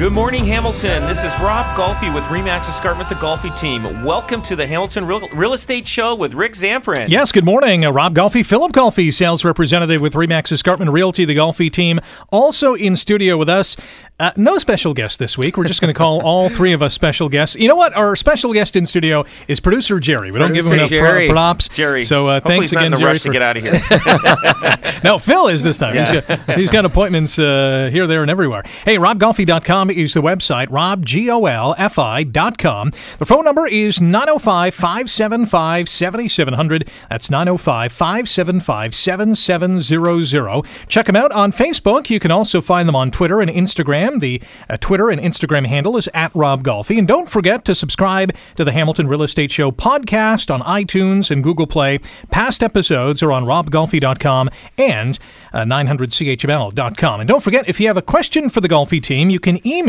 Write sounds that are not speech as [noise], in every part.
Good morning, Hamilton. This is Rob Golfi with Remax Escarpment, the Golfi team. Welcome to the Hamilton Real, Real Estate Show with Rick Zamperin. Yes, good morning. Uh, Rob Golfi, Phillip Golfi, sales representative with Remax Escarpment Realty, the Golfi team. Also in studio with us, uh, no special guest this week. We're just going to call [laughs] all three of us special guests. You know what? Our special guest in studio is producer Jerry. We don't give him enough Producer pro- Jerry. props. Jerry. So uh, thanks again, Jerry. rush to for- get out of here. [laughs] no, Phil is this time. He's, got, he's got appointments uh, here, there, and everywhere. Hey, is the website, robgolfi.com. The phone number is 905 575 7700. That's 905 575 7700. Check them out on Facebook. You can also find them on Twitter and Instagram. The uh, Twitter and Instagram handle is at Rob Golfi. And don't forget to subscribe to the Hamilton Real Estate Show podcast on iTunes and Google Play. Past episodes are on robgolfi.com and uh, 900chml.com. And don't forget, if you have a question for the Golfi team, you can email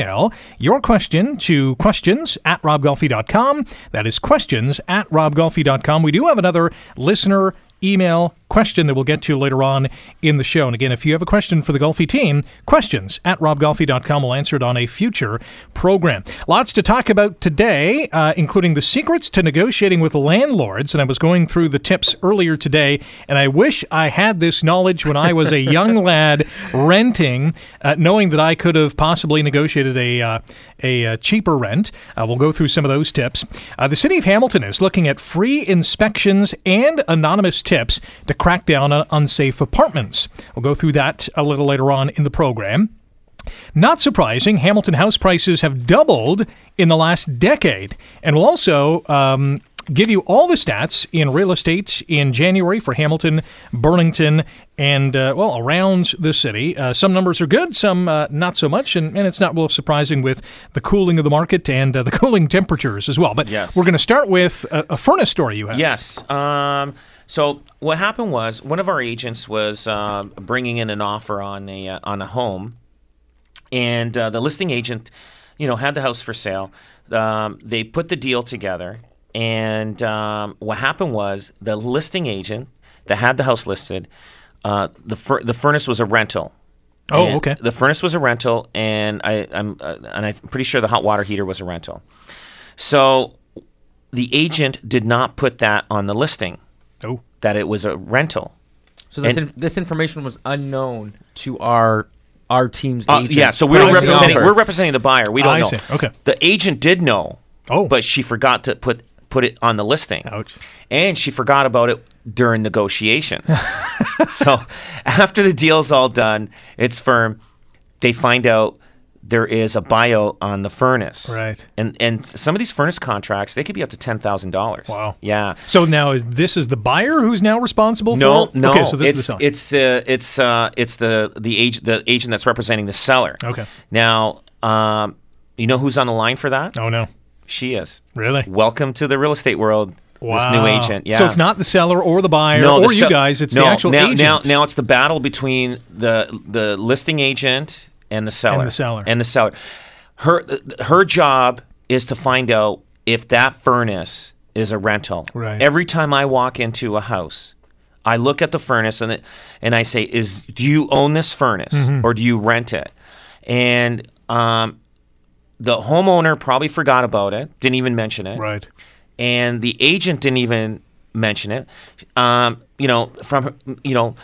your question to questions at robgolfi.com. That is questions at robgolfi.com. We do have another listener email question that we'll get to later on in the show. And again, if you have a question for the Golfi team, questions at robgolfi.com. We'll answer it on a future program. Lots to talk about today, uh, including the secrets to negotiating with landlords. And I was going through the tips earlier today, and I wish I had this knowledge when I was a [laughs] young lad renting, uh, knowing that I could have possibly negotiated a, uh, a uh, cheaper rent. Uh, we'll go through some of those tips. Uh, the City of Hamilton is looking at free inspections and anonymous tips to crack down on unsafe apartments. We'll go through that a little later on in the program. Not surprising, Hamilton house prices have doubled in the last decade. And we'll also um, give you all the stats in real estate in January for Hamilton, Burlington, and, uh, well, around the city. Uh, some numbers are good, some uh, not so much. And, and it's not real surprising with the cooling of the market and uh, the [laughs] cooling temperatures as well. But Yes. we're going to start with a, a furnace story you have. Yes. Um, so what happened was one of our agents was uh, bringing in an offer on a uh, on a home, and uh, the listing agent, you know, had the house for sale. Um, they put the deal together, and um, what happened was the listing agent that had the house listed, uh, the fur- the furnace was a rental. Oh, And okay. The furnace was a rental, and I, I'm uh, and I'm pretty sure the hot water heater was a rental. So the agent did not put that on the listing that it was a rental. So this, And- in, this information was unknown to our our team's Uh, agent. yeah, so we prior were to the representing offer. we're representing the buyer. We don't I know. see. Okay. The agent did know. Oh. But she forgot to put put it on the listing. Ouch. And she forgot about it during negotiations. [laughs] so after the deal's all done, it's firm. They find out there is a bio on the furnace. Right. And and some of these furnace contracts, they could be up to ten thousand dollars. Wow. Yeah. so now is this is the buyer who's now responsible No, for? no. Okay, so this it's is the seller. it's uh, it's uh, it's the the agent the agent that's representing the seller. Okay. Now, um, you know who's on the line for that? Oh no, She is. really? Welcome to the real estate world. This new agent. Yeah. So it's not the seller or the buyer no, or the you guys. It's no, the actual now, agent. Now, now it's the battle between the the listing agent and the seller. and the seller. And the seller. Her her job is to find out if that furnace is a rental. Right. Every time I walk into a house, I look at the furnace and it, and I say, "Is do you own this furnace Mm-hmm. or do you rent it?" And um, the homeowner probably forgot about it, didn't even mention it right. and the agent didn't even mention it. Um, you know, from you know,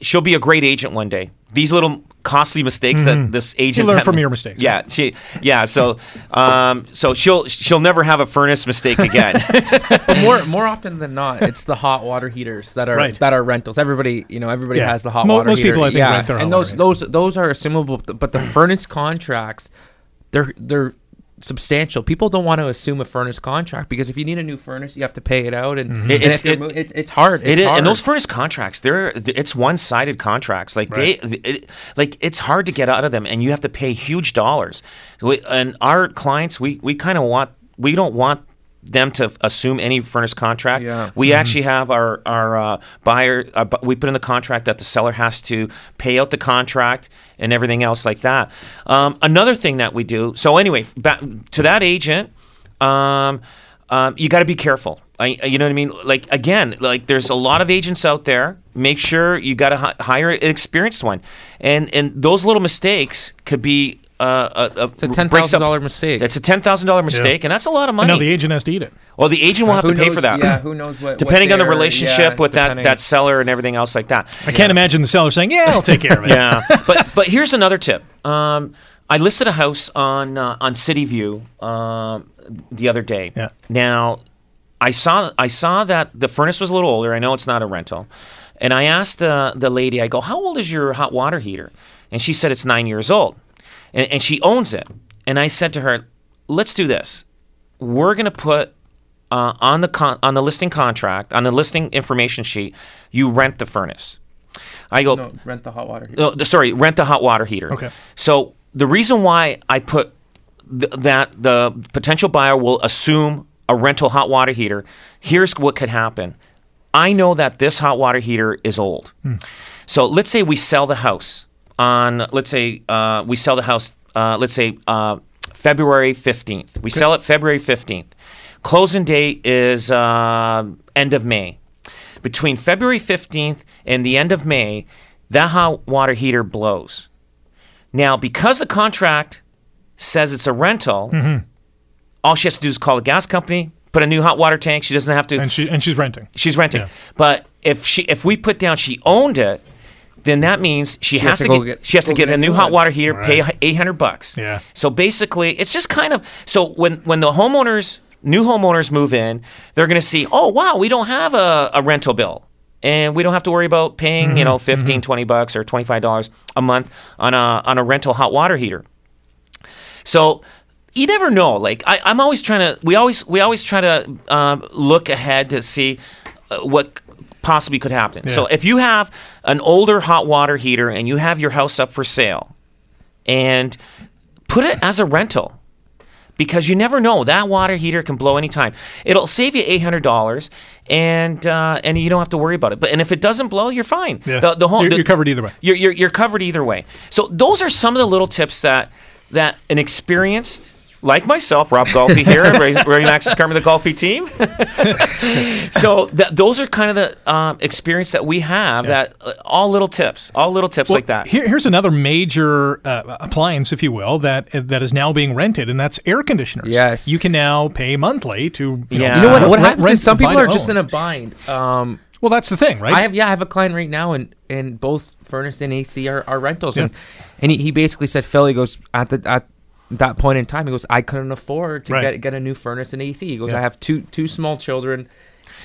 she'll be a great agent one day. These little costly mistakes that this agent learn had- from your mistakes. Yeah, she yeah. So um, so she'll she'll never have a furnace mistake again. [laughs] [laughs] But more more often than not, it's the hot water heaters that are Right. that are rentals. Everybody, you know, everybody Yeah. has the hot Mo- water most heater. people, I think, yeah, rent their and water those those those are assumable. But the furnace contracts, they're they're substantial. People don't want to assume a furnace contract because if you need a new furnace, you have to pay it out, and, mm-hmm. and It's- it- mo- it's it's hard. It's It is, hard. and those furnace contracts, they're it's one-sided contracts. Like Right. they, it, like it's hard to get out of them, and you have to pay huge dollars. We, and our clients, we we kind of want we don't want them to assume any furnace contract. Yeah. We actually have our our uh, buyer. Uh, we put in the contract that the seller has to pay out the contract and everything else like that. Um, another thing that we do. So anyway, back to that agent. Um, um, you got to be careful. I, you know what I mean? Like again, like there's a lot of agents out there. Make sure you got to hi- hire an experienced one, and and those little mistakes could be uh, a, a It's a ten thousand dollar mistake. That's a ten thousand dollar mistake, and that's a lot of And money. now the agent has to eat it. well, the agent will have Who to pay knows- for that. Yeah, who knows what? what Depending on the relationship yeah, with that, depending- that seller and everything else like that. I can't imagine the seller saying, "Yeah, I'll take care of it." [laughs] Yeah, but but here's another tip. Um, I listed a house on uh, on City View um, the other day. Yeah. Now, I saw I saw that the furnace was a little older. I know it's not a rental, and I asked the the lady. I go, "How old is your hot water heater?" And she said it's nine years old, and, and she owns it. And I said to her, "Let's do this. We're gonna put." Uh, on the con- on the listing contract, on the listing information sheet, you rent the furnace. I go, No, rent the hot water. heater. no, sorry, rent the hot water heater. Okay. So the reason why I put th- that the potential buyer will assume a rental hot water heater, here's what could happen. I know that this hot water heater is old. So let's say we sell the house on, let's say uh, we sell the house, uh, let's say uh, February 15th. We sell it February 15th. Closing date is uh, end of May. Between February 15th and the end of May, that hot water heater blows. Now, because the contract says it's a rental, all she has to do is call the gas company, put a new hot water tank. She doesn't have to. And she and she's renting. she's renting. Yeah. But if she if we put down she owned it, then that means she, has, to, get, she has to get a new hot water heater, pay Right. eight hundred bucks. Yeah. So basically, it's just kind of so when when the homeowners new homeowners move in, they're going to see, oh wow, we don't have a, a rental bill. And we don't have to worry about paying, Mm-hmm. you know, 15, 20 bucks or $25 a month on a on a rental hot water heater. So you never know. Like I, I'm always trying to. We always we always try to um, look ahead to see uh, what possibly could happen. So if you have an older hot water heater and you have your house up for sale, and put it as a rental. Because you never know, that water heater can blow anytime. It'll save you eight hundred dollars, and uh, and you don't have to worry about it. But and if it doesn't blow, you're fine. Yeah. The, the whole, You're- the- you're covered either way. You're, you're, you're covered either way. So those are some of the little tips that that an experienced like myself, Rob Golfi here, Ray, Remax Escarpment, the Golfi team. [laughs] so th- those are kind of the um, experience that we have. That uh, all little tips, all little tips like that. Here, here's another major uh, appliance, if you will, that that is now being rented, and that's air conditioners. Yes. you can now pay monthly to. You Yeah. know, You know what? What rent- happens rent is some people are just own. in a bind. Um, Well, that's the thing, right? I have yeah, I have a client right now, and and both furnace and AC are, are rentals, Yeah. and and he, he basically said, Phil, he goes at the at that point in time, he goes, I couldn't afford to Right. get get a new furnace and AC. He goes, Yeah. I have two two small children.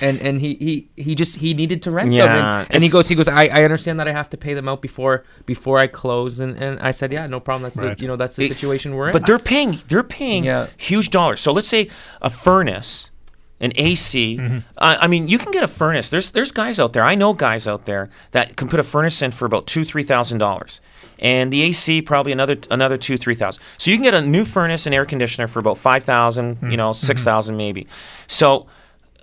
And and he, he, he just he needed to rent them Yeah, and, and he goes he goes I, I understand that I have to pay them out before before I close and, and I said yeah no problem that's Right. the you know that's the It- situation we're in But they're paying they're paying Yeah. huge dollars. So let's say a furnace, an AC. Mm-hmm. Uh, I mean, you can get a furnace. There's there's guys out there. I know guys out there that can put a furnace in for about two three thousand dollars, and the AC probably another another two three thousand. So you can get a new furnace and air conditioner for about five thousand, Mm-hmm. you know, six thousand maybe. So.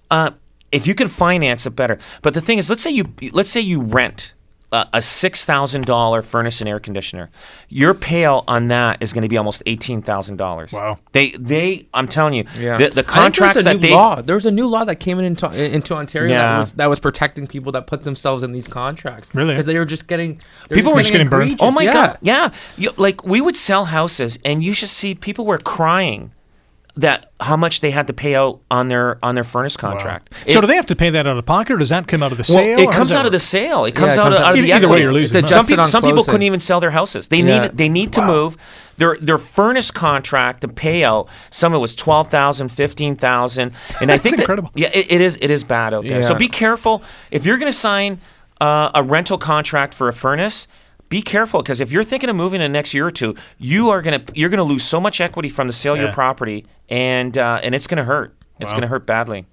Uh, if you can finance it better, but the thing is, let's say you let's say you rent a, a six thousand dollar furnace and air conditioner, your payout on that is going to be almost eighteen thousand dollars. Wow. They they I'm telling you, Yeah, the, the I think contracts a that new they law. There was a new law that came in into, into Ontario Yeah. that was that was protecting people that put themselves in these contracts. Really? Because they were just getting they People were just getting burned. Oh my Yeah. god, yeah. You, like we would sell houses, and you should see people were crying that how much they had to pay out on their on their furnace contract. so It- do they have to pay that out of pocket, or does that come out of the well, sale? it comes out of the sale. It Yeah, comes it out comes of, out- out of the Either- either way, you're losing. Some adjusted people, on some people couldn't even sell their houses. They Yeah. need they need to move their their furnace contract to pay out. Some of it was 12,000, 15,000. and I That's think that- incredible. yeah, it, it is it is bad out there. So be careful if you're going to sign uh, a rental contract for a furnace. be careful because if you're thinking of moving in the next year or two, you are gonna you're gonna lose so much equity from the sale of Yeah. your property, and uh, and it's gonna hurt. It's Wow. gonna hurt badly.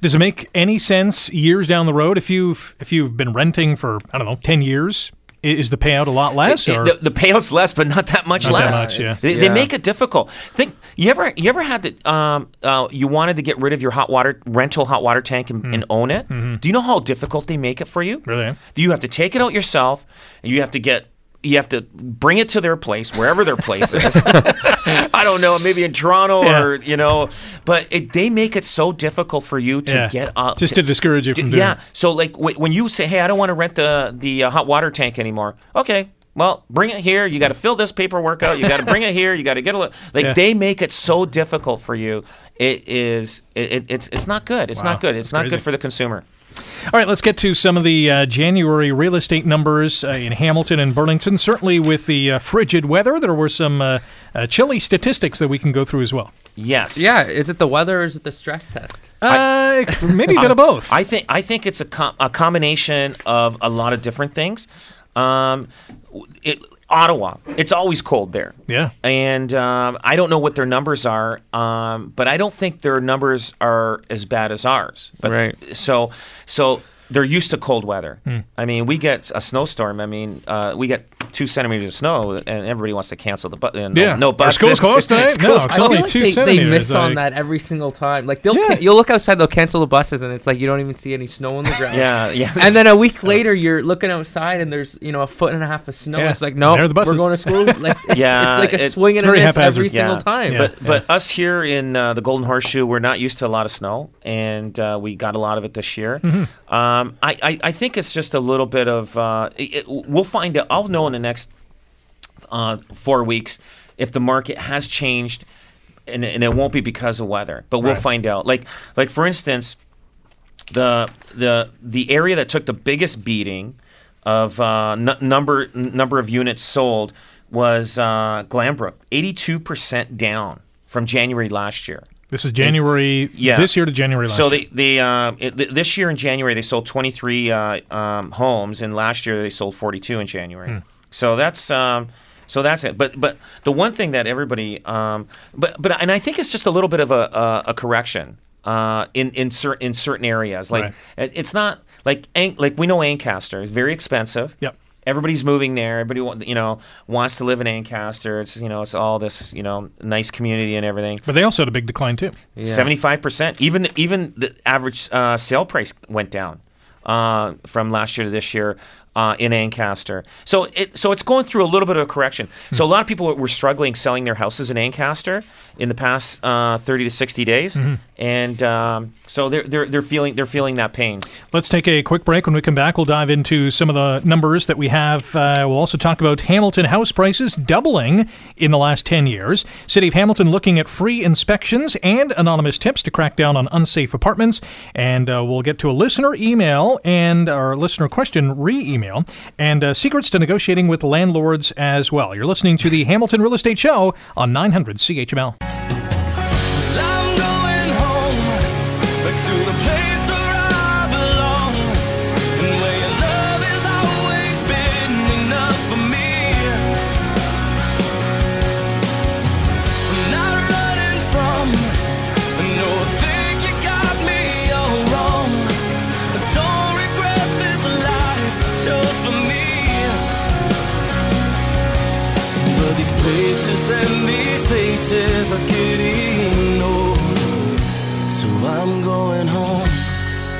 Does it make any sense years down the road if you've if you've been renting for I don't know ten years? Is the payout a lot less? It- or the, the payout's less, but not that much Not that less. much, yeah. They, they make it difficult. Think you ever you ever had to um, uh, you wanted to get rid of your hot water rental hot water tank and, Hmm. and own it? Mm-hmm. Do you know how difficult they make it for you? Really? Do you have to take it out yourself? And you have to get you have to bring it to their place, wherever their place is. [laughs] [laughs] I don't know, maybe in Toronto Yeah. or you know, but it, they make it so difficult for you to yeah, get up. just to discourage you from doing. Yeah. So like w- when you say, "Hey, I don't want to rent the the uh, hot water tank anymore," okay. Well, bring it here. You got to fill this paperwork out. You got to bring it here. You got to get a li- like Yeah. they make it so difficult for you. It is it, it, it's it's not good. It's Wow, not good. It's that's not crazy. good for the consumer. All right, let's get to some of the uh, January real estate numbers uh, in Hamilton and Burlington. Certainly, with the uh, frigid weather, there were some uh, uh, chilly statistics that we can go through as well. Yes. Yeah, is it the weather or is it the stress test? Uh, maybe a bit of [laughs] both. I think I think it's a com- a combination of a lot of different things. Um, it, Ottawa, it's always cold there. Yeah. And um, I don't know what their numbers are, um, but I don't think their numbers are as bad as ours. But, Right. So so they're used to cold weather. Hmm. I mean, we get a snowstorm. I mean, uh, we get two centimeters of snow, and everybody wants to cancel the bus. No, Yeah. no Our buses. school's closed [laughs] today? No, School's it's I feel only like two they, they centimeters, miss on that every single time. Like they'll Yeah. can- you'll look outside, they'll cancel the buses, and it's like you don't even see any snow on the ground. Yeah, yeah. And then a week [laughs] later, you're looking outside, and there's you know a foot and a half of snow. Yeah. It's like no, There are the we're going to school. [laughs] Like it's, Yeah, it's like a it- swing and a very miss every haphazard. single time. Yeah. But but us here in uh, the Golden Horseshoe, we're not used to a lot of snow, and uh, we got a lot of it this year. Um, I, I I think it's just a little bit of. Uh, it, it- we'll find out. I'll know in the next uh, four weeks if the market has changed, and, and it won't be because of weather. But we'll Right. find out. Like like for instance, the the the area that took the biggest beating of uh, n- number n- number of units sold was uh, Glanbrook, eighty two percent down from January last year. This is January Yeah. this year to January last So year. they, they uh, it, this year in January they sold 23 uh, um, homes, and last year they sold 42 in January. Hmm. So that's um, so that's it. But but the one thing that everybody um, but but and I think it's just a little bit of a a, a correction uh, in in certain in certain areas. Like Right. it- it's not like like we know Ancaster is very expensive. Yep. Everybody's moving there. Everybody you know wants to live in Ancaster. It's you know it's all this you know nice community and everything. But they also had a big decline too. Seventy-five percent. Even even the average uh, sale price went down uh, from last year to this year uh, in Ancaster. So it so it's going through a little bit of a correction. So a lot of people were struggling selling their houses in Ancaster in the past uh, thirty to sixty days, and um, so they're, they're they're feeling they're feeling that pain. Let's take a quick break. When we come back, we'll dive into some of the numbers that we have. Uh, we'll also talk about Hamilton house prices doubling in the last 10 years. City of Hamilton looking at free inspections and anonymous tips to crack down on unsafe apartments. And uh, we'll get to a listener email and our listener question re email and uh, secrets to negotiating with landlords as well. You're listening to the Hamilton Real Estate Show on 900 CHML.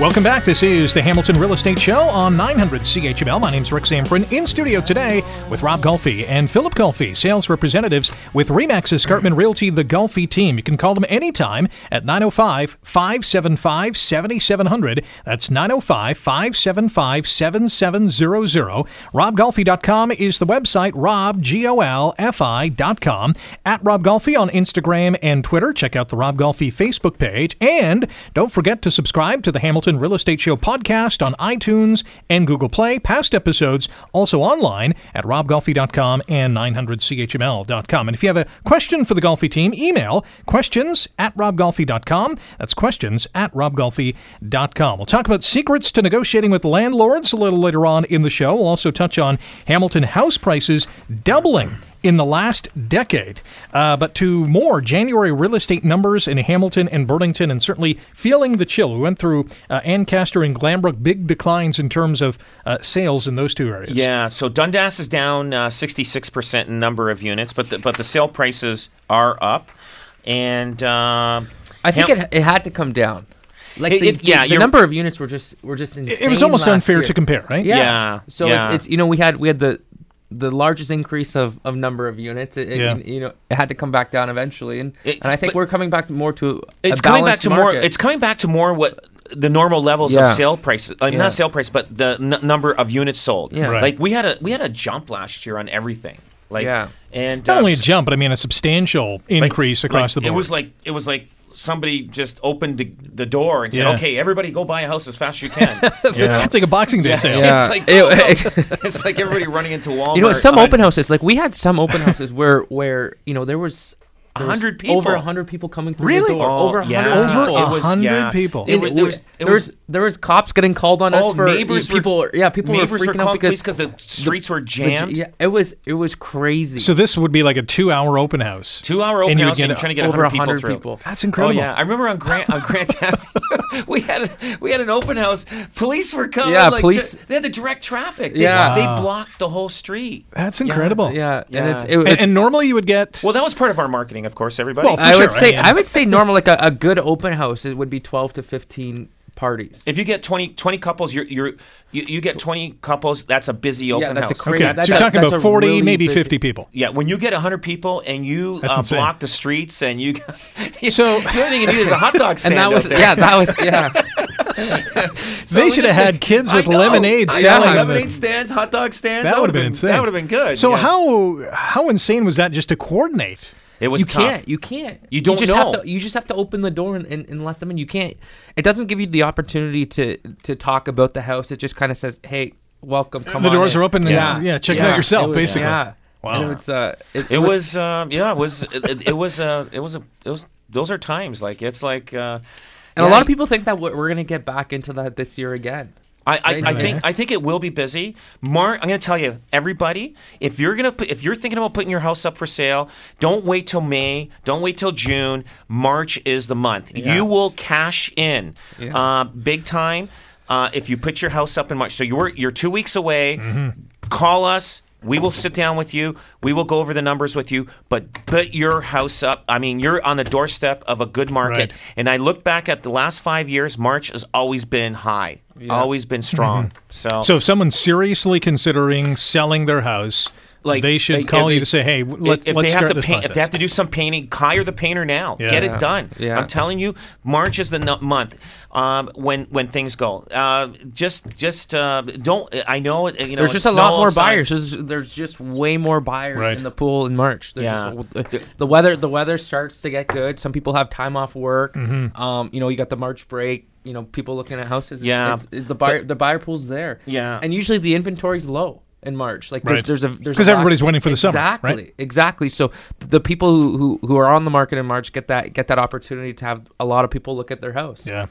Welcome back. This is the Hamilton Real Estate Show on 900 CHML. My name's Rick Zamperin in studio today with Rob Golfi and Phillip Golfi, sales representatives with Remax Escarpment Realty, the Golfi team. You can call them anytime at 905 575 7700. That's 905 575 7700. RobGolfi.com is the website, robgolfi.com. At Rob Golfi on Instagram and Twitter. Check out the Rob Golfi Facebook page. And don't forget to subscribe to the Hamilton Real Estate Show podcast on iTunes and Google Play. Past episodes also online at robgolfi.com and 900chml.com. And if you have a question for the Golfi team, email questions at robgolfi.com. That's questions at robgolfi.com. We'll talk about secrets to negotiating with landlords a little later on in the show. We'll also touch on Hamilton house prices doubling in the last decade. Uh, but to more January real estate numbers in Hamilton and Burlington, and certainly feeling the chill. We went through uh, Ancaster and Glanbrook, big declines in terms of uh, sales in those two areas. Yeah, so Dundas is down uh, 66% in number of units, but the, but the sale prices are up. And uh, I think Ham- it, it had to come down. Like It- the, it- yeah, the number of units were just were just insane. It was almost last unfair year. to compare, right? Yeah. Yeah, So yeah. It's, it's you know we had we had the the largest increase of, of number of units. It, it- you know it had to come back down eventually, and It- and I think we're coming back more to it's a coming back balanced to more. It's coming back to more what the normal levels Yeah. of sale prices. I mean, Yeah. not sale price, but the n- number of units sold. Yeah. Right. Like we had a we had a jump last year on everything. Like Yeah. and Not uh, only a jump, but I mean a substantial like- increase across like, the board. It was like it was like somebody just opened the, the door and said, Yeah. "Okay, everybody, go buy a house as fast as you can." [laughs] yeah. It's like a Boxing Day sale. Yeah. It's like It- [laughs] it's like everybody running into Walmart. you know some on- open houses like we had some open houses where where you know there was. There 100 people. over hundred people coming through Really? the door. Oh, over hundred yeah. Over people. a It was- hundred yeah. people. It was- it there was, was- it there was was- there was cops getting called on us Oh, for neighbors were- people. yeah, people neighbors were were freaking out because because the streets were the- jammed. yeah, it was it was crazy. So this would be like a two-hour open house. Two hour And open you would house get and you're trying to get over 100 people 100 through. people. That's incredible. Oh incredible. yeah, I remember on Grant on Grant [laughs] Avenue, we had a, we had an open house. Police were coming. Yeah, like, police- ju- they had to direct traffic. They, Yeah. they blocked the whole street. That's incredible. yeah, Yeah. and it's, it was, and normally you would get Well, that was part of our marketing, of course. Everybody. Well, for I would sure, say I would say normal like a, a good open house it would be 12 to 15 parties. if you get 20, 20 couples, you're, you're you, you get twenty couples. That's a busy open that's a house. cra- okay. Yeah, that's so you're a- talking that's about 40, really maybe busy- 50 people. Yeah, when you get hundred people and you uh, block the streets and you, [laughs] So- [laughs] the only thing you need is a hot dog stand. [laughs] and that was there. yeah, that was yeah. So they should have had kids with know, lemonade selling. in the- lemonade stands, hot dog stands. That would would've been insane. That would have been good. So yeah. how how insane was that just to coordinate? It was you tough. can't. You can't. You don't just know. Have to, you just have to open the door and, and, and let them in. You can't. It doesn't give you the opportunity to to talk about the house. It just kind of says, "Hey, welcome. Come the on doors in." are open and yeah, check it out yourself, It was- basically. Yeah. Wow. And it's uh, it, It was, um, yeah, it was, it, it- it was, uh, it was, a, it was. Those are times like it's like, uh, and a lot of people think that we're, we're gonna get back into that this year again. I, I, I think I think it will be busy. Mark, I'm going to tell you, everybody, if you're gonna if you're thinking about putting your house up for sale, don't wait till May. Don't wait till June. March is the month. You will cash in, Yeah. uh, big time. Uh, if you put your house up in March, so you're you're two weeks away. Mm-hmm. Call us. We will sit down with you. We will go over the numbers with you. But put your house up. I mean, you're on the doorstep of a good market. Right. And I look back at the last five years. March has always been high. Always been strong. So, Mm-hmm. So if someone's seriously considering selling their house, Like, they should like, call if you they- to say, "Hey, let's, if let's they have start to this paint, if they have to do some painting, hire the painter now. Yeah. Get it done. Yeah. I'm telling you, March is the nu- month um, when when things go. Uh, just just uh, don't. I know it- you know. There's just a lot more outside. buyers. There's, there's just way more buyers Right. in the pool in March. There's Yeah. just, the weather the weather starts to get good. Some people have time off work. Mm-hmm. Um, you know, you got the March break. You know, people looking at houses. It's- Yeah. it's- it- the buyer the buyer pool's there. Yeah. and usually the inventory's low in March. Like there's Right. there's a there's 'Cause a lack- everybody's waiting for the summer, right? Exactly, exactly. So the people who, who who are on the market in March get that get that opportunity to have a lot of people look at their house. yeah.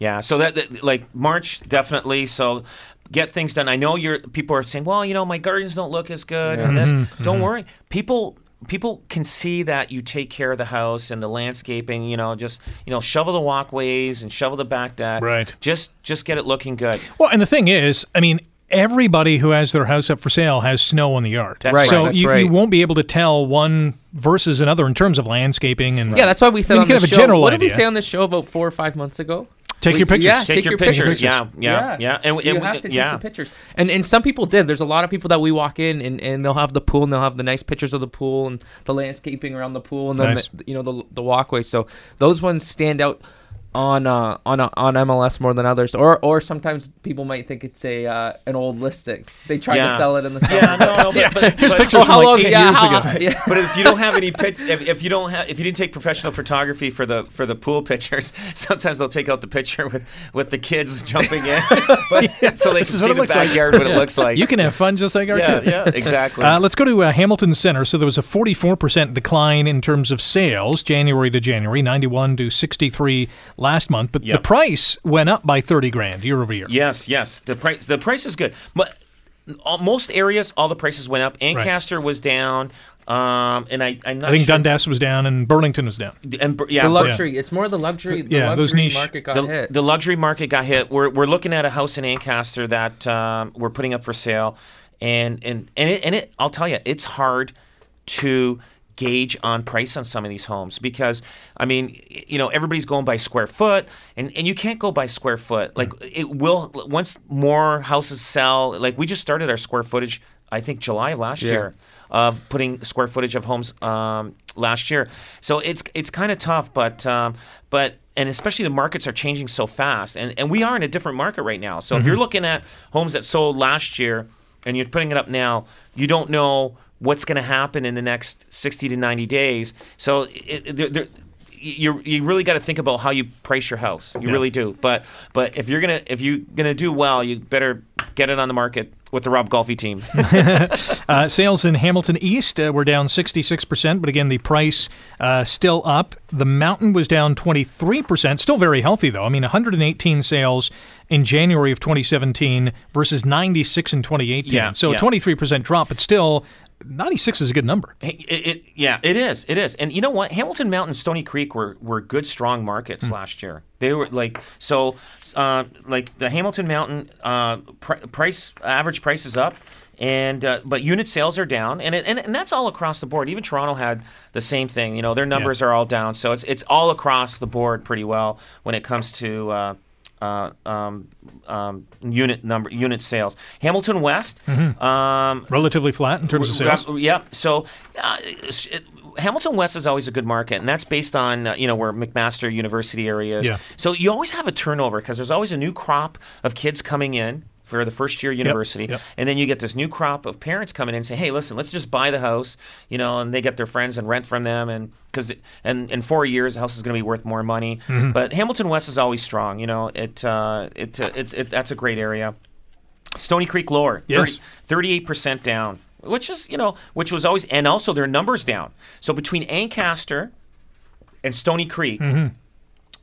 Yeah, so that, that like March definitely. So get things done. I know you're people are saying, well, you know, my gardens don't look as good and this. Mm-hmm, Don't worry, people. People can see that you take care of the house and the landscaping. You know, just you know, shovel the walkways and shovel the back deck. Right. Just just get it looking good. Well, and the thing is, I mean, everybody who has their house up for sale has snow in the yard. That's Right, So that's you, right. you won't be able to tell one versus another in terms of landscaping and Yeah, that's why we said You on can the have a show. general what did we say on the show about four or five months ago? Take We- your pictures. Yeah, Take, take your, your pictures. pictures. Yeah, yeah, yeah. And, you and have to take yeah. the pictures. And and some people did. There's a lot of people that we walk in and, and they'll have the pool and they'll have the nice pictures of the pool and the landscaping around the pool and then Nice. the, you know the the walkway. So those ones stand out on uh, on uh, on MLS more than others, or or sometimes people might think it's a uh, an old listing. They try Yeah. to sell it in the summer. Yeah, no, no, but, but, Here's but- pictures Oh, from how like long? eight Yeah, years how- ago. yeah. But if you don't have any pitch, if, if you don't have, if you didn't take professional photography for the for the pool pictures, [laughs] sometimes they'll take out the picture with with the kids jumping in, [laughs] but, so they This can is see what it the looks like. backyard what it looks like. You can have fun just like our yeah, kids. yeah, exactly. [laughs] Uh, let's go to uh, Hamilton Center. So there was a 44% decline in terms of sales, January to January, 91 to 63 last month. But the price went up by 30 grand year over year. Yes, yes. The price the price is good, but all, most areas all the prices went up. Ancaster was down, um, and I I'm not I think sure. Dundas was down and Burlington was down. and yeah, The Bur- luxury. It's more the luxury. The Yeah, those luxury niche- market got the, hit. the luxury market got hit. We're, we're looking at a house in Ancaster that um, we're putting up for sale, and and and it, and it I'll tell you, it's hard to gauge on price on some of these homes because I mean, you know, everybody's going by square foot, and and you can't go by square foot. Like it will once more houses sell. Like we just started our square footage. I think July of last Yeah. year of putting square footage of homes um, last year. So it's it's kind of tough, but um, but and especially the markets are changing so fast, and and we are in a different market right now. So if you're looking at homes that sold last year and you're putting it up now, you don't know what's going to happen in the next 60 to 90 days. So it, it, there- you you really got to think about how you price your house. You Yeah. really do. But but if you're gonna if you're gonna do well, you better get it on the market with the Rob Golfi team. [laughs] Uh, sales in Hamilton East uh, were down 66%, but again, the price uh, still up. The Mountain was down 23%, still very healthy, though. I mean, 118 sales in January of 2017 versus 96 in 2018. Yeah, so yeah. a 23% drop, but still, 96 is a good number. It, it, yeah, it is. It is. And you know what? Hamilton Mountain, Stoney Creek were, were good, strong markets last year. They were like so, uh, like the Hamilton Mountain uh, pr- price average price is up, and uh, but unit sales are down, and, it, and and that's all across the board. Even Toronto had the same thing. You know, their numbers are all down, so it's it's all across the board pretty well when it comes to. Uh, um, um, unit number, unit sales. Hamilton West, um, Relatively flat in terms of sales. Yep. yep. So, uh, it, Hamilton West is always a good market, and that's based on uh, you know where McMaster University area is. Yeah. So you always have a turnover because there's always a new crop of kids coming in for the first year university, yep. and then you get this new crop of parents coming in and say, "Hey, listen, let's just buy the house," you know, and they get their friends and rent from them, and because and in four years the house is going to be worth more money. Mm-hmm. But Hamilton West is always strong. You know, it uh, it, uh, it's it, that's a great area. Stoney Creek Lower, Yes. 38 percent down, which is you know, which was always, and also their numbers down. So between Ancaster and Stoney Creek, Mm-hmm.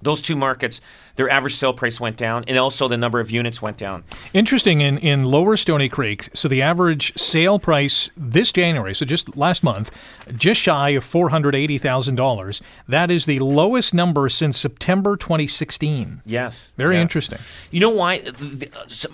Those two markets, their average sale price went down, and also the number of units went down. Interesting in, in Lower Stoney Creek, so the average sale price this January, so just last month, just shy of $480,000. That is the lowest number since September 2016. Yes, Very Yeah. interesting. You know why?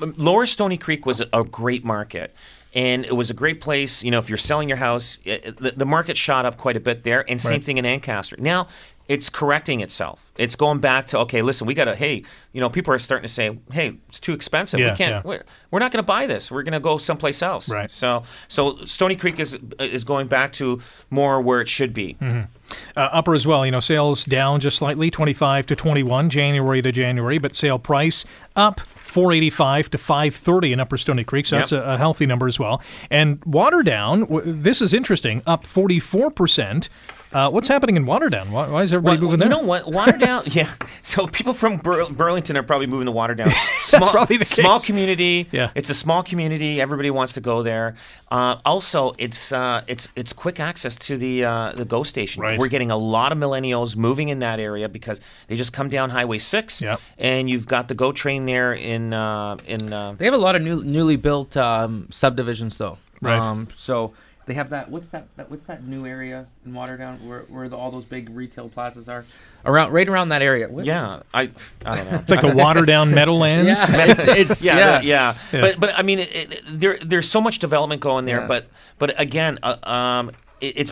Um, Lower Stoney Creek was a, great market. And it was a great place, you know, if you're selling your house, it, the, the market shot up quite a bit there. And same Right. thing in Ancaster. Now, it's correcting itself. It's going back to, okay, listen, we got to, hey, you know, people are starting to say, hey, it's too expensive. Yeah, we can't, yeah. we're, we're not going to buy this. We're going to go someplace else. Right. So, so Stoney Creek is is going back to more where it should be. Uh, upper as well, you know, sales down just slightly, 25 to 21, January to January, but sale price up 485 to 530 in Upper Stoney Creek, so Yep. that's a, a healthy number as well. And Waterdown, w- this is interesting, up 44%. Uh, what's happening in Waterdown? Why, why is everybody Well, moving you there? know what? Waterdown, [laughs] yeah. So people from Bur- Burlington are probably moving to Waterdown. [laughs] Small, probably the small community. Yeah. it's a small community. Everybody wants to go there. Uh, also, it's uh, it's it's quick access to the uh, the GO station. Right. We're getting a lot of millennials moving in that area because they just come down Highway Six, Yep. and you've got the GO train there in uh, in. Uh, They have a lot of new, newly built um, subdivisions, though. Right. Um, so they have that. What's that? that what's that new area in Waterdown where, where the, all those big retail plazas are? Around, right around that area. What- yeah, I I don't know. [laughs] It's like the Waterdown Meadowlands. [laughs] Yeah, it's, it's yeah, yeah. the- yeah, Yeah. But but I mean, it, it, there there's so much development going there. Yeah. But but again, uh, um, it, it's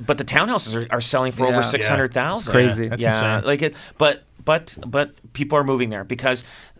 but the townhouses are, are selling for Yeah. over six hundred thousand. It's crazy. That's yeah, insane. like it. But but but people are moving there because ev-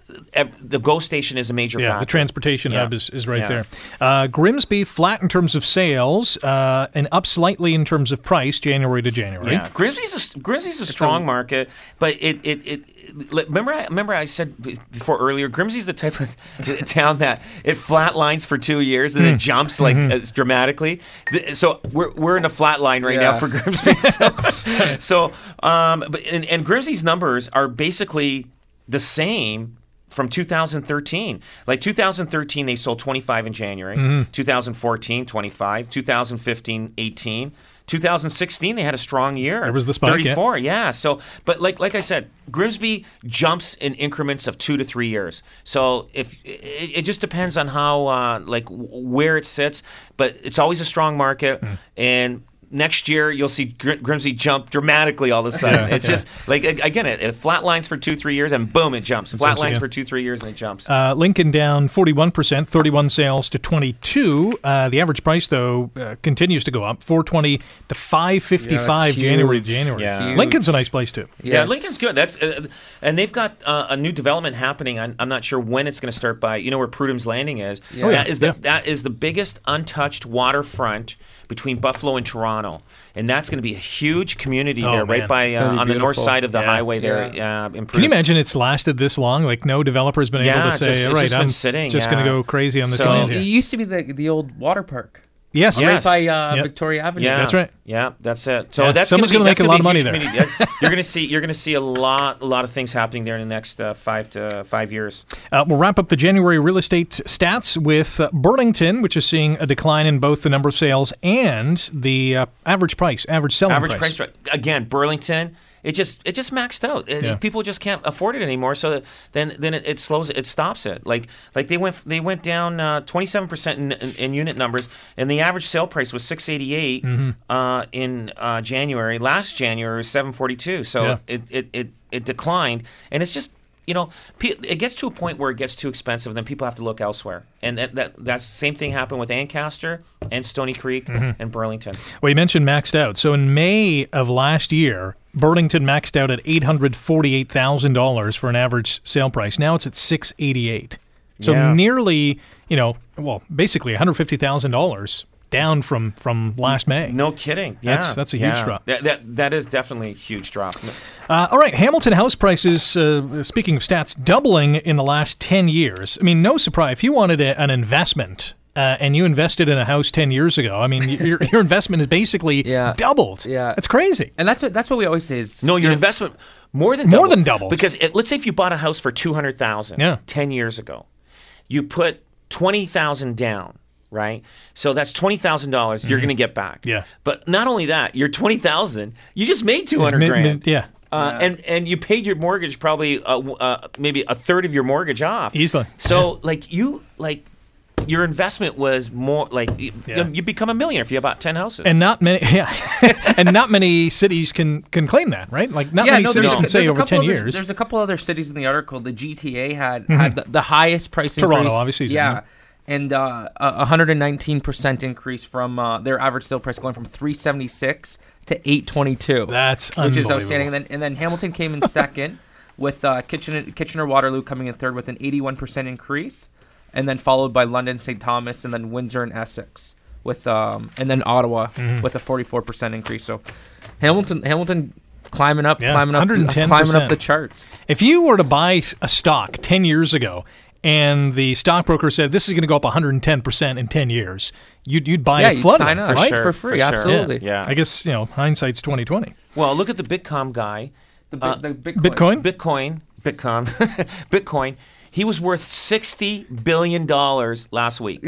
the GO station is a major Yeah, factor. the transportation Yeah. hub is, is right Yeah. there. Uh, Grimsby flat in terms of sales uh, and up slightly in terms of price January to January. Yeah, Grimsby's a, Grimsby's a strong market, but it it, it, it remember I remember I said before earlier Grimsby's the type of [laughs] town that it flatlines for two years and then jumps like as dramatically. Th- So we're we're in a flat line right now for Grimsby. [laughs] So, [laughs] so um, but and, and Grimsby's numbers are basically the same from 2013. Like 2013, they sold 25 in January. 2014, 25. 2015, 18. 2016, they had a strong year. It was the spike, yeah. 34, yeah. So, but like like I said, Grimsby jumps in increments of two to three years. So if it, it just depends on how uh, like where it sits, but it's always a strong market Hmm. and. Next year, you'll see Gr- Grimsby jump dramatically all of a sudden. Yeah, it's [laughs] yeah. just like again, it, it flat lines for two, three years, and boom, it jumps. Flat jumps lines for two, three years, and it jumps. Uh, Lincoln down 41%, 31 sales to 22. Uh, the average price, though, uh, continues to go up 420 to 555 Yeah, January to. January. Yeah. Lincoln's a nice place, too. Yeah, Lincoln's good. That's uh, and they've got uh, a new development happening. I'm, I'm not sure when it's going to start. By you know where Prudhomme's Landing is. Oh, yeah. That is the Yeah. that is the biggest untouched waterfront between Buffalo and Toronto, and that's going to be a huge community Oh, there, man. right by uh, gonna be on the north side of the Yeah. highway there. Yeah. Uh, Can you imagine it's lasted this long? Like, no developer's been Yeah, able to say, just- it's all right, just I'm sitting, just going to go crazy on this So- land It used to be the the old water park Yes. Yeah. right Yes. by uh, Yep. Victoria Avenue. Yeah, That's right. Yeah, that's it. So Yeah, that's someone's gonna, gonna be, that's make a lot of money there. [laughs] you're going to see you're going to see a lot a lot of things happening there in the next uh, five to five years. Uh, we'll wrap up the January real estate stats with uh, Burlington, which is seeing a decline in both the number of sales and the uh, average price, average selling average price. right again burlington it just it just maxed out It- Yeah. people just can't afford it anymore so then then it, it slows it stops it like like they went they went down uh, 27% in, in, in unit numbers and the average sale price was 688 Mm-hmm. uh, in uh, january last january was 742 so Yeah. it, it, it, it declined and it's just you know, it gets to a point where it gets too expensive, and then people have to look elsewhere. And that, that that's the same thing happened with Ancaster and Stoney Creek Mm-hmm. and Burlington. Well, you mentioned maxed out. So in May of last year, Burlington maxed out at eight hundred forty-eight thousand dollars for an average sale price. Now it's at six eighty-eight. So Yeah. nearly, you know, well, basically one hundred fifty thousand dollars down from from last May. No kidding. Yeah, That's- that's a huge yeah. drop. That, that that is definitely a huge drop. Uh, all right, Hamilton house prices. Uh, speaking of stats, doubling in the last ten years. I mean, no surprise. If you wanted a, an investment. Uh, and you invested in a house 10 years ago. I mean, your, your [laughs] investment is basically Yeah. doubled. Yeah. It's crazy. and that's what that's what we always say is No, your you know, investment more than More than doubled. Because it, let's say if you bought a house for two hundred thousand, Yeah. ten years ago, you put twenty thousand down. Right, so that's twenty thousand dollars you're going to get back. Mm-hmm. Yeah. but not only that, your twenty thousand, you just made two hundred Mid- grand. mid- yeah. Uh, and and you paid your mortgage probably uh, uh, maybe a third of your mortgage off Easily. So like you like your investment was more like you, Yeah. you become a millionaire if you bought ten houses. and not many yeah [laughs] [laughs] and not many cities can can claim that right like not yeah, many no, cities there's, can there's say a over couple 10 other- years There's a couple other cities in the article. The GTA had had the, the highest price Toronto, increase. obviously, is in yeah, there. and uh, a 119 percent increase from uh, their average sale price going from 376 to 822. That's which is outstanding. And then and then Hamilton came in second, [laughs] with uh, Kitchener Kitchener Waterloo coming in third with an 81 percent increase, and then followed by London, St. Thomas, and then Windsor and Essex with um and then Ottawa Mm-hmm. with a 44 percent increase. So Hamilton Hamilton climbing up, Yeah, climbing up, 110%. climbing up the charts. if you were to buy s- a stock 10 years ago and the stockbroker said this is going to go up 110% in 10 years you'd, you'd buy Yeah, it you'd flood sign one, up right sure, for free. for sure. Absolutely. Yeah. i guess you know hindsight's 2020 well, look at the Bitcom guy. The, Uh, the Bitcoin. bitcoin Bitcoin, Bitcoin, [laughs] Bitcoin. He was worth sixty billion dollars last week.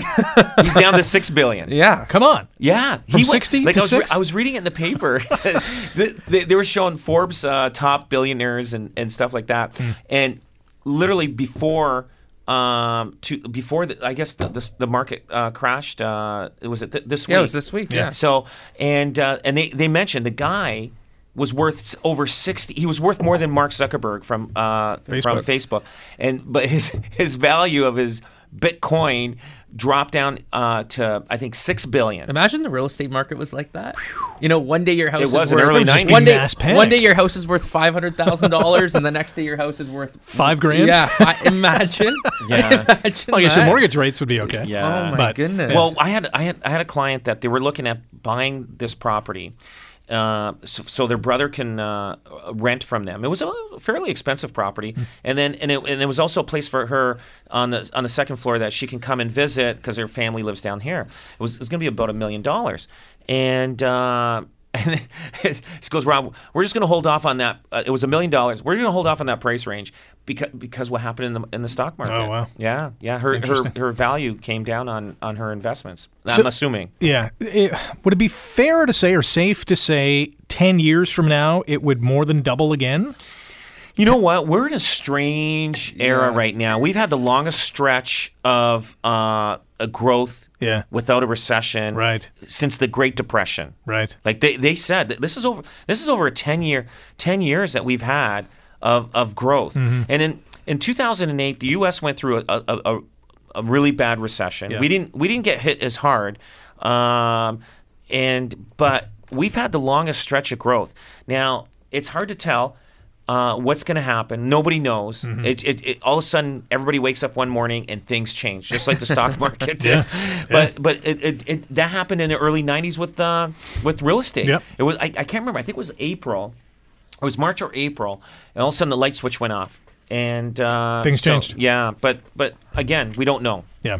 He's down to [laughs] six billion. Yeah. come on Yeah, From he went- 60 like to I was, re- six? I was reading it in the paper. [laughs] [laughs] they, they, they were showing Forbes uh, top billionaires and, and stuff like that, Hmm. and literally before um to before the, I guess the the, the market uh, crashed. Uh, it was it th- this week. Yeah, it was this week. Yeah. So and uh, and they they mentioned the guy was worth over sixty. He was worth more than Mark Zuckerberg from uh, from Facebook. Facebook, and but his [laughs] his value of his Bitcoin dropped down uh, to I think six billion. Imagine the real estate market was like that. You know, one day your house It is was in worth early Just 90s. one day, one day your house is worth five hundred thousand dollars, and the next day your house is worth Five grand? Yeah, I, imagine. [laughs] Yeah. imagine Well, I guess your mortgage rates would be okay. Yeah. Oh my But- goodness. Well, I had I had I had a client that they were looking at buying this property, uh, so, so their brother can uh, rent from them. It was a fairly expensive property, and then and it, and it was also a place for her on the on the second floor that she can come and visit because her family lives down here. It was it was going to be about a million dollars, and. Uh, [laughs] and he goes, Rob, we're just going to hold off on that. Uh, it was a million dollars. We're going to hold off on that price range because because what happened in the in the stock market. Oh, wow. Yeah, yeah. Her her, her value came down on on her investments. So- I'm assuming. Yeah. It- would it be fair to say or safe to say 10 years from now it would more than double again? You know what? We're in a strange era Yeah. right now. We've had the longest stretch of uh, a growth Yeah. without a recession Right. since the Great Depression. Right. Like they, they said that this is over this is over a 10 year 10 years that we've had of, of growth. Mm-hmm. And in in 2008 the US went through a, a, a, a really bad recession. Yeah. We didn't we didn't get hit as hard. Um, and but we've had the longest stretch of growth. Now, it's hard to tell uh, what's going to happen. Nobody knows. Mm-hmm. It, it, it, all of a sudden, everybody wakes up one morning and things change, just like the stock [laughs] market did. But but it, it, it, that happened in the early '90s with uh, with real estate. Yep. It was I, I can't remember. I think it was April. It was March or April, and all of a sudden the light switch went off, and uh, Things so- changed. Yeah, but but again, we don't know. Yeah.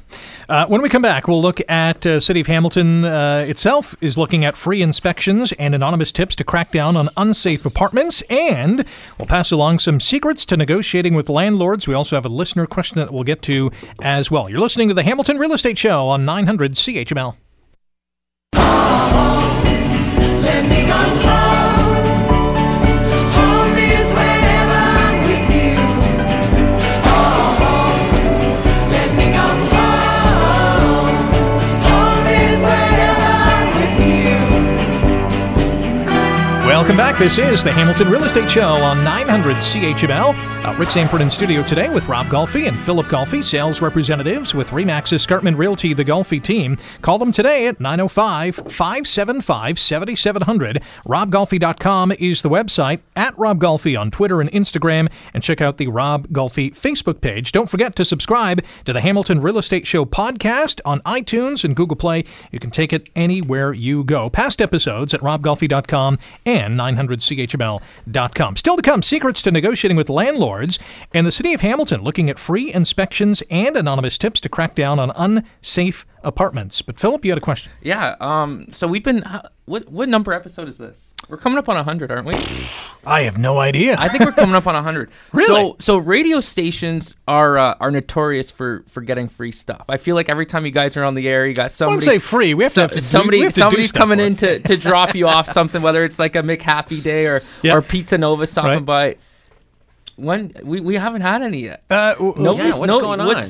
Uh, when we come back, we'll look at uh, City of Hamilton uh, itself is looking at free inspections and anonymous tips to crack down on unsafe apartments, and we'll pass along some secrets to negotiating with landlords. We also have a listener question that we'll get to as well. You're listening to the Hamilton Real Estate Show on 900 CHML. welcome back. This is the Hamilton Real Estate Show on 900 CHML. Uh, Rick in studio today with Rob Golfi and Phillip Golfi, sales representatives with Remax Escarpment Realty, the Golfi team. Call them today at 905 575 7700. RobGolfi.com is the website, at Rob Golfi on Twitter and Instagram, and check out the Rob Golfi Facebook page. Don't forget to subscribe to the Hamilton Real Estate Show podcast on iTunes and Google Play. You can take it anywhere you go. Past episodes at robgolfi.com and 900chml.com. Still to come, secrets to negotiating with landlords and the city of Hamilton looking at free inspections and anonymous tips to crack down on unsafe apartments. But Phillip, you had a question. Yeah. Um. So we've been. What what number episode is this? We're coming up on hundred, aren't we? I have no idea. I think we're coming up on hundred. [laughs] Really? So so radio stations are uh, are notorious for for getting free stuff. I feel like every time you guys are on the air, you got I somebody. wouldn't say free. We have to, have to do- somebody we have to do somebody's stuff coming in to, to drop you off [laughs] something, whether it's like a McHappy Day or Yeah. or Pizza Nova stopping Right. by. When we, we haven't had any yet. Uh, w- No, Yeah, what's no, going on?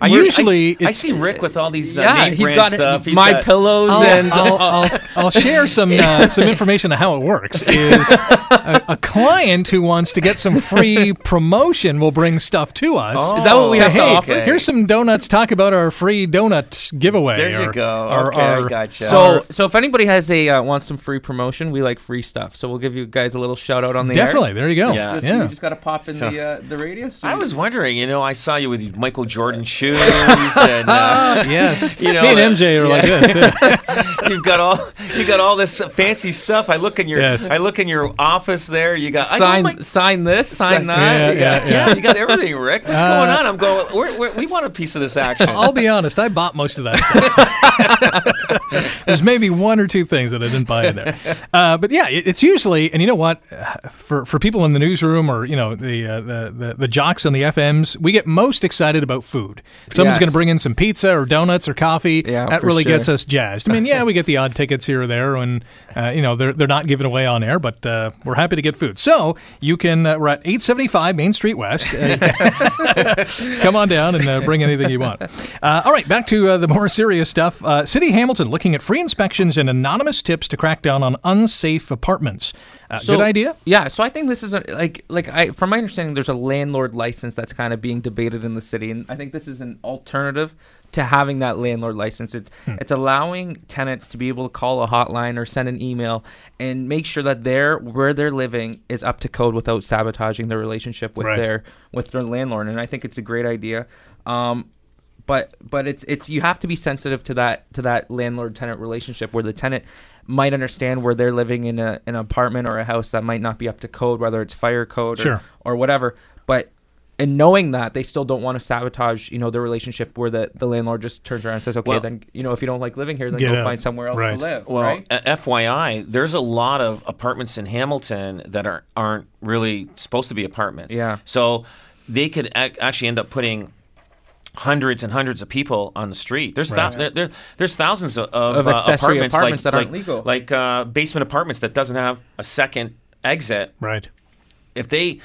I see- Usually I, I see Rick with all these uh, yeah, name he's brand got stuff. He's my got- pillows I'll, and I'll, I'll, I'll share some uh, [laughs] some information on how it works. Is a, a client who wants to get some free [laughs] promotion will bring stuff to us. Is that what we Say, have to hey, offer? here's some donuts. Talk about our free donut giveaway. There you or- go. or- Okay, I gotcha. So, so if anybody has a uh, wants some free promotion, we like free stuff. So we'll give you guys a little shout out on the Definitely. air. There you go. Yeah. Just, yeah. You just got to pop in So- the uh, the radio. I was wondering, you know, I saw you with Michael Jordan shoes, and uh, [laughs] yes. you know, Me and uh, MJ are like this. yeah. [laughs] you've got all you got all this fancy stuff. I look in your Yes. I look in your office there. You got sign know my- sign this, sign Sign- that. Yeah, you got, yeah, yeah, you got everything, Rick. What's Uh, going on? I'm going. We're, we're, we want a piece of this action. I'll be honest. I bought most of that stuff. [laughs] There's maybe one or two things that I didn't buy in there, uh, but yeah, it, it's usually. And you know what? Uh, For for people in the newsroom or you know the uh, the, the the jocks on the FMs, we get most excited about food. If someone's Yes. going to bring in some pizza or donuts or coffee, Yeah, that really sure. gets us jazzed. I mean, yeah, we get the odd tickets here or there, and uh, you know they're they're not given away on air, but uh, we're happy to get food. So you can. Uh, we're at 875 Main Street West. Uh, [laughs] Come on down and uh, bring anything you want. Uh, all right, back to uh, the more serious stuff. Uh, City Hamilton looking at free inspections and anonymous tips to crack down on unsafe apartments. Uh, So- good idea. Yeah, so I think this is a, like like I from my understanding, there's a landlord license that's kind of being debated in the city, and I think this is an alternative to having that landlord license. It's Hmm. it's allowing tenants to be able to call a hotline or send an email and make sure that their where they're living is up to code without sabotaging their relationship with Right. their with their landlord. And I think it's a great idea. Um, but but it's it's you have to be sensitive to that to that landlord tenant relationship where the tenant might understand where they're living in a an apartment or a house that might not be up to code whether it's fire code or, Sure. or whatever but in knowing that they still don't want to sabotage you know the relationship where the, the landlord just turns around and says okay Well- then you know if you don't like living here then Get go out. find somewhere else Right. to live Well, right a- FYI, there's a lot of apartments in Hamilton that are aren't really supposed to be apartments. Yeah. So they could ac- actually end up putting hundreds and hundreds of people on the street. There's thou- there, there, there's thousands of, of, Of uh, apartments, apartments like, that aren't like, legal. like uh, basement apartments that doesn't have a second exit. Right. If they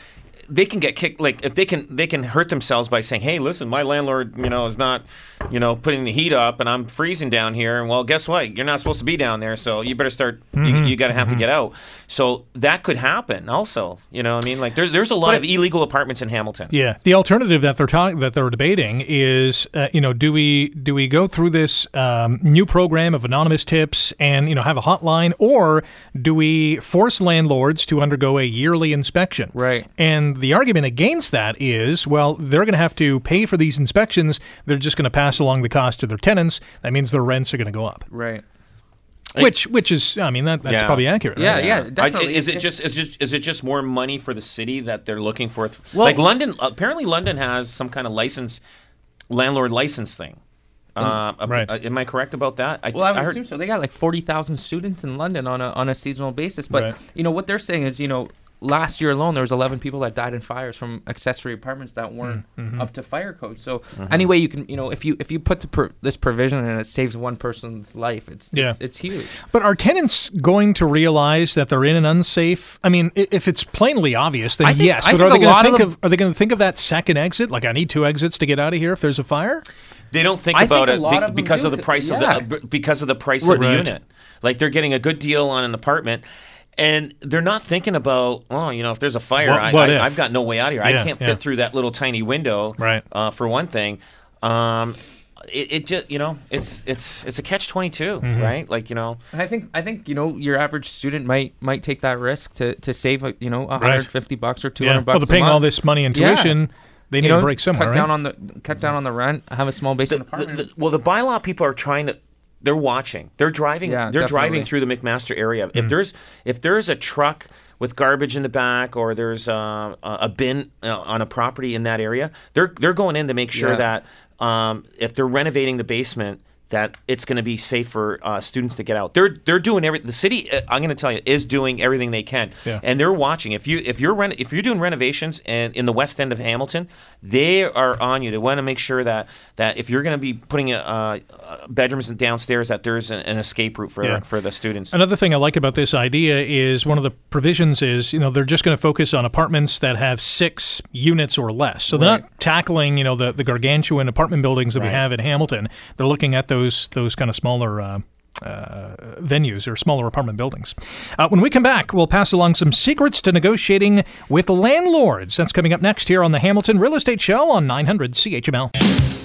they can get kicked like if they can they can hurt themselves by saying hey listen my landlord you know is not you know putting the heat up and i'm freezing down here. And well guess what? You're not supposed to be down there so you better start you, you got to have to get out. So that could happen also you know what i mean? Like there's there's a lot But of illegal apartments in hamilton. Yeah, the alternative that they're talking that they're debating is, uh, you know, do we do we go through this um, new program of anonymous tips and you know have a hotline, or do we force landlords to undergo a yearly inspection? Right. And the argument against that is, well, they're going to have to pay for these inspections. They're just going to pass along the cost to their tenants. That means their rents are going to go up. right Which, which is, I mean, that, that's Yeah. probably accurate. Yeah, right? yeah, I- definitely. is it If- just is it just more money for the city that they're looking for? Well- like London, apparently London has some kind of license, landlord license thing. Uh, Right. uh, am I correct about that? I, Well, I would heard, assume so. They got like forty thousand students in London on a on a seasonal basis. But Right. you know what they're saying is, you know, last year alone there was eleven people that died in fires from accessory apartments that weren't Mm-hmm. up to fire code. So anyway, you can you know if you if you put the pr- this provision and it saves one person's life, it's Yeah. it's, it's huge. But are tenants going to realize that they're in an unsafe? I mean, if it's plainly obvious, then think- yes. I But are they going to lot of think them- of? Are they going to think of that second exit? Like, I need two exits to get out of here if there's a fire. They don't think I about a it be- of because do of the c- price of yeah. the b- because of the price of the unit. Like they're getting a good deal on an apartment, and they're not thinking about oh, you know, if there's a fire, What- I, what I, if? I've got no way out of here. I can't yeah. fit through that little tiny window. Right. Uh, for one thing, um, it, it just you know it's it's it's a catch 22 Mm-hmm. right? Like you know, I think I think you know your average student might might take that risk to to save uh, you know 150 bucks or 200 Yeah. bucks. Well, they're paying a month. all this money in Yeah. tuition. They need you know, a break somewhere, cut right? down on the cut down on the rent. Have a small the, basement the- apartment. the- well, the bylaw people are trying to. They're watching. They're driving. Yeah, they're driving through the McMaster area. Mm. If there's if there's a truck with garbage in the back, or there's uh, a a bin uh, on a property in that area, they're they're going in to make sure Yeah. that um, if they're renovating the basement, that it's going to be safe for uh, students to get out. They're they're doing every. The city, uh, I'm going to tell you, is doing everything they can, Yeah. and they're watching. If you if you're reno- if you're doing renovations and in the west end of Hamilton, they are on you. They want to make sure that that if you're going to be putting uh, bedrooms downstairs, that there's an, an escape route for Yeah. for the students. Another thing I like about this idea is one of the provisions is you know they're just going to focus on apartments that have six units or less. So they're Right. not tackling you know the the gargantuan apartment buildings that we have in Hamilton. They're looking at those those kind of smaller. Uh, uh, venues or smaller apartment buildings. Uh, when we come back, we'll pass along some secrets to negotiating with landlords. That's coming up next here on the Hamilton Real Estate Show on 900 CHML.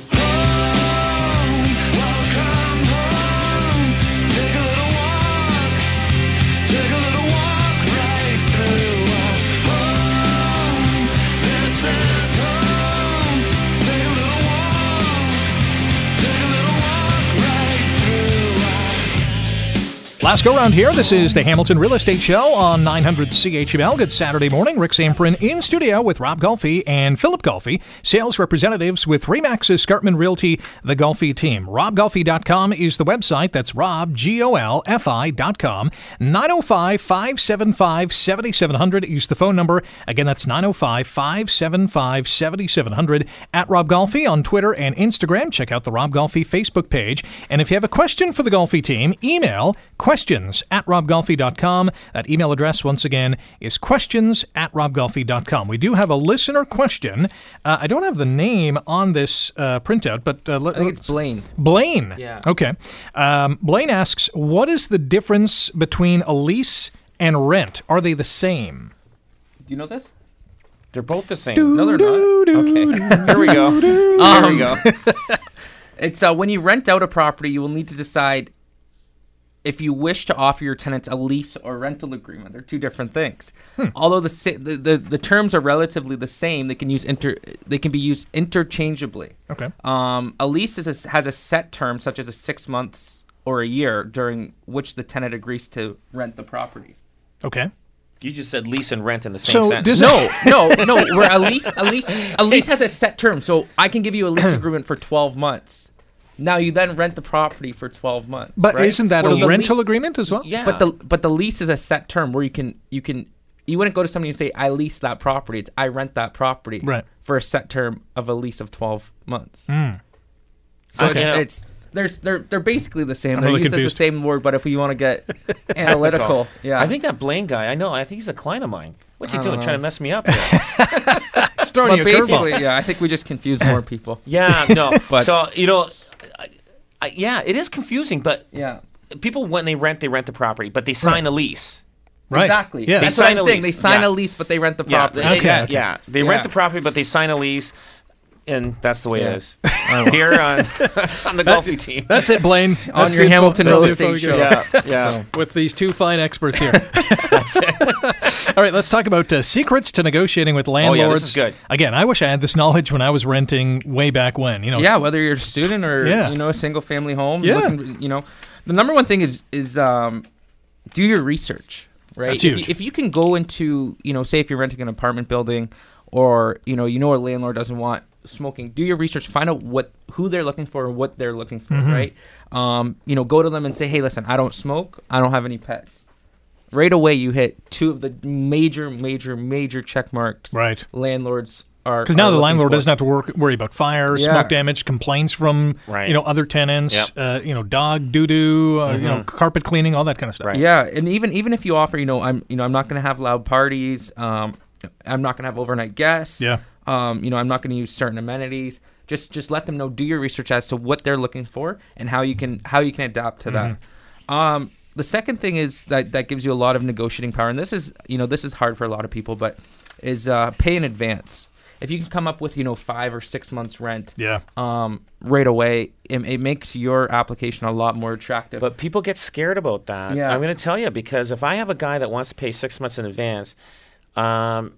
Last go round here. This is the Hamilton Real Estate Show on 900 CHML. Good Saturday morning. Rick Zamperin in studio with Rob Golfi and Phillip Golfi, sales representatives with Remax Escarpment Realty, the Golfi team. RobGolfi.com is the website. That's Rob, G O L F I.com. 905 575 7700 is the phone number. Again, that's 905 575 7700 at Rob Golfi on Twitter and Instagram. Check out the Rob Golfi Facebook page. And if you have a question for the Golfi team, email questions at robgolfi.com. That email address, once again, is questions at robgolfi.com. We do have a listener question. Uh, I don't have the name on this uh, printout, but uh, let, I think it's Blaine. Blaine. Yeah. Okay. Um, Blaine asks, what is the difference between a lease and rent are they the same? Do you know this? They're both the same. No, they're not. Okay. [laughs] Here we go. Here Um, we go. [laughs] It's uh, when you rent out a property, you will need to decide if you wish to offer your tenants a lease or rental agreement. They're two different things. Although the, sa- the the the terms are relatively the same, they can use inter they can be used interchangeably. Okay. Um, a lease is a, has a set term, such as a six months or a year, during which the tenant agrees to rent the property. Okay. You just said lease and rent in the same So sentence. No, no, no. Where a lease, a lease, a lease has a set term. So I can give you a lease [clears throat] agreement for twelve months. Now you then rent the property for twelve months. But right? isn't that So a rental lea- agreement as well? Yeah. But the but the lease is a set term where you can you can you wouldn't go to somebody and say I lease that property. It's I rent that property Right. for a set term of a lease of twelve months. Hmm. So Okay. it's, it's there's they're they're basically the same. I'm they're really used as the same word, but if we want to get [laughs] analytical, yeah. I think that Blaine guy, I know, I think he's a client of mine. What's he doing? don't Trying to mess me up here? [laughs] It's throwing but a curveball. basically, yeah, I think we just confuse more people. [laughs] yeah, no. But- so, you know, I, I, yeah, it is confusing, but Yeah. people, when they rent, they rent the property, but they sign a lease. Right. Exactly. Yeah. That's They what sign I'm a saying. They lease. sign Yeah. a lease, but they rent the Yeah, property. they, Okay. yeah, yeah. They Yeah. rent the property, but they sign a lease, and that's the way Yeah. [laughs] it is. Here on, [laughs] on the Golfi team. That's it, Blaine. [laughs] On That's your Hamilton that's real estate show. Yeah, yeah. With these two fine experts here. All right, let's talk about uh, secrets to negotiating with landlords. Oh, is good. Again, I wish I had this knowledge when I was renting way back when. You know, Yeah, whether you're a student or Yeah. you know a single family home. Yeah. looking- you know, the number one thing is is um, do your research. Right. That's if, huge. You, if you can go into you know, say if you're renting an apartment building, or you know you know a landlord doesn't want smoking, do your research. Find out what who they're looking for and what they're looking for. Mm-hmm. Right. Um, you know, go to them and say, hey, listen, I don't smoke. I don't have any pets. Right away, you hit two of the major, major, major check marks. Right. Landlords are Because now are the landlord for. doesn't have to work, worry about fire, Yeah. smoke damage, complaints from Right. you know other tenants, Yep. uh, you know dog doo doo, uh, you know carpet cleaning, all that kind of stuff. Right. Yeah, and even even if you offer, you know, I'm you know I'm not going to have loud parties. Um, I'm not going to have overnight guests. Yeah. Um, you know, I'm not going to use certain amenities. Just just let them know. Do your research as to what they're looking for and how you can how you can adapt to that. Um, the second thing is that that gives you a lot of negotiating power, and this is you know this is hard for a lot of people, but is uh, pay in advance. If you can come up with you know five or six months rent, Yeah. um, right away, it, it makes your application a lot more attractive. But people get scared about that. Yeah. I'm going to tell you because if I have a guy that wants to pay six months in advance, um, I-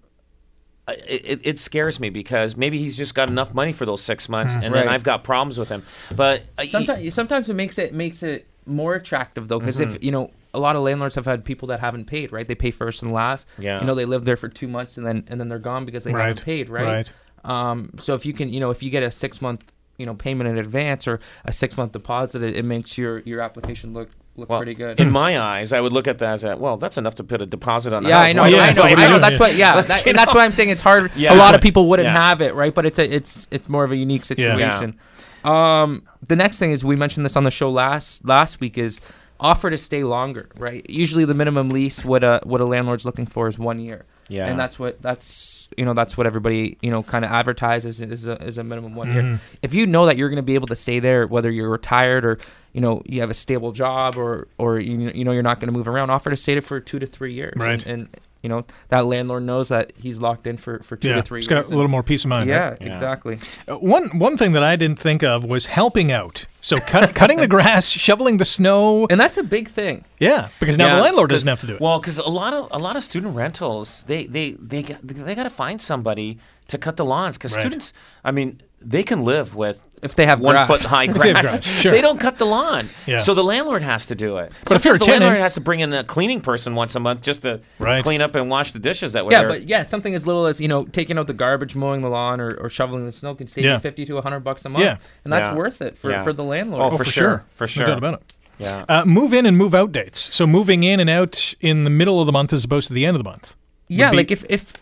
it, it scares me because maybe he's just got enough money for those six months, and then Right. I've got problems with him. But uh, y- sometimes sometimes it makes it makes it more attractive though because Mm-hmm. if you know a lot of landlords have had people that haven't paid right they pay first and last Yeah. you know they live there for two months and then and then they're gone because they Right, haven't paid right right. um so if you can you know if you get a six month you know payment in advance or a six month deposit it, it makes your your application look look well, pretty good in my eyes, I would look at that as a well. That's enough to put a deposit on. The yeah, house. I know, yeah, I know, so pay what I know. That's what, yeah, [laughs] that, and that's why I'm saying it's hard. Yeah. a lot of people wouldn't Yeah. have it, right? But it's a, it's, it's more of a unique situation. Um, the next thing is we mentioned this on the show last last week is offer to stay longer, right? Usually the minimum lease what a what a landlord's looking for is one year. Yeah. and that's what that's you know that's what everybody you know kind of advertises is a, is a minimum one year. Mm-hmm. If you know that you're going to be able to stay there, whether you're retired or you know you have a stable job or or you, you know you're not going to move around, offer to stay there for two to three years. Right. and, and you know that landlord knows that he's locked in for for two yeah. to three He's got a little more peace of mind. yeah, right? Yeah. exactly. Uh, One one thing that I didn't think of was helping out. So cut, [laughs] cutting the grass, shoveling the snow. And that's a big thing. Yeah, because now Yeah, the landlord doesn't have to do it. Well, because a lot of a lot of student rentals, they they they got, they got to find somebody to cut the lawns because Right. students, I mean, they can live with If they have one grass. foot high [laughs] they grass. grass, sure. They don't cut the lawn, Yeah. so the landlord has to do it. But if you're a Sometimes the landlord has to bring in a cleaning person once a month just to Right. clean up and wash the dishes that were Yeah, but yeah, something as little as you know taking out the garbage, mowing the lawn, or, or shoveling the snow can save Yeah. you fifty to hundred bucks a month. Yeah. and that's Yeah. worth it for, for the landlord. Oh, Oh, for for sure. sure, For No sure. doubt about it. yeah. Uh, move in and move out dates. So moving in and out in the middle of the month as opposed to the end of the month. yeah, be- like if if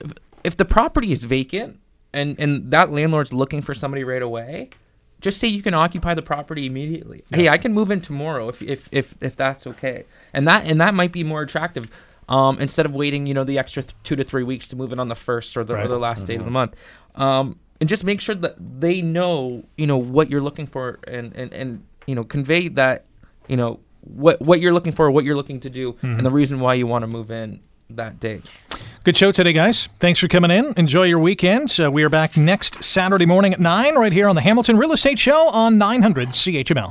if the property is vacant and and that landlord's looking for somebody right away, just say you can occupy the property immediately. Hey, I can move in tomorrow if if if if that's okay, and that and that might be more attractive. Um, instead of waiting, you know, the extra th- two to three weeks to move in on the first or the, or the last day of the month, um, and just make sure that they know, you know, what you're looking for, and and and you know, convey that, you know, what what you're looking for, what you're looking to do, Mm-hmm. and the reason why you want to move in that day. Good show today, guys. Thanks for coming in. Enjoy your weekend. Uh, we are back next Saturday morning at 9 right here on the Hamilton Real Estate Show on 900 CHML.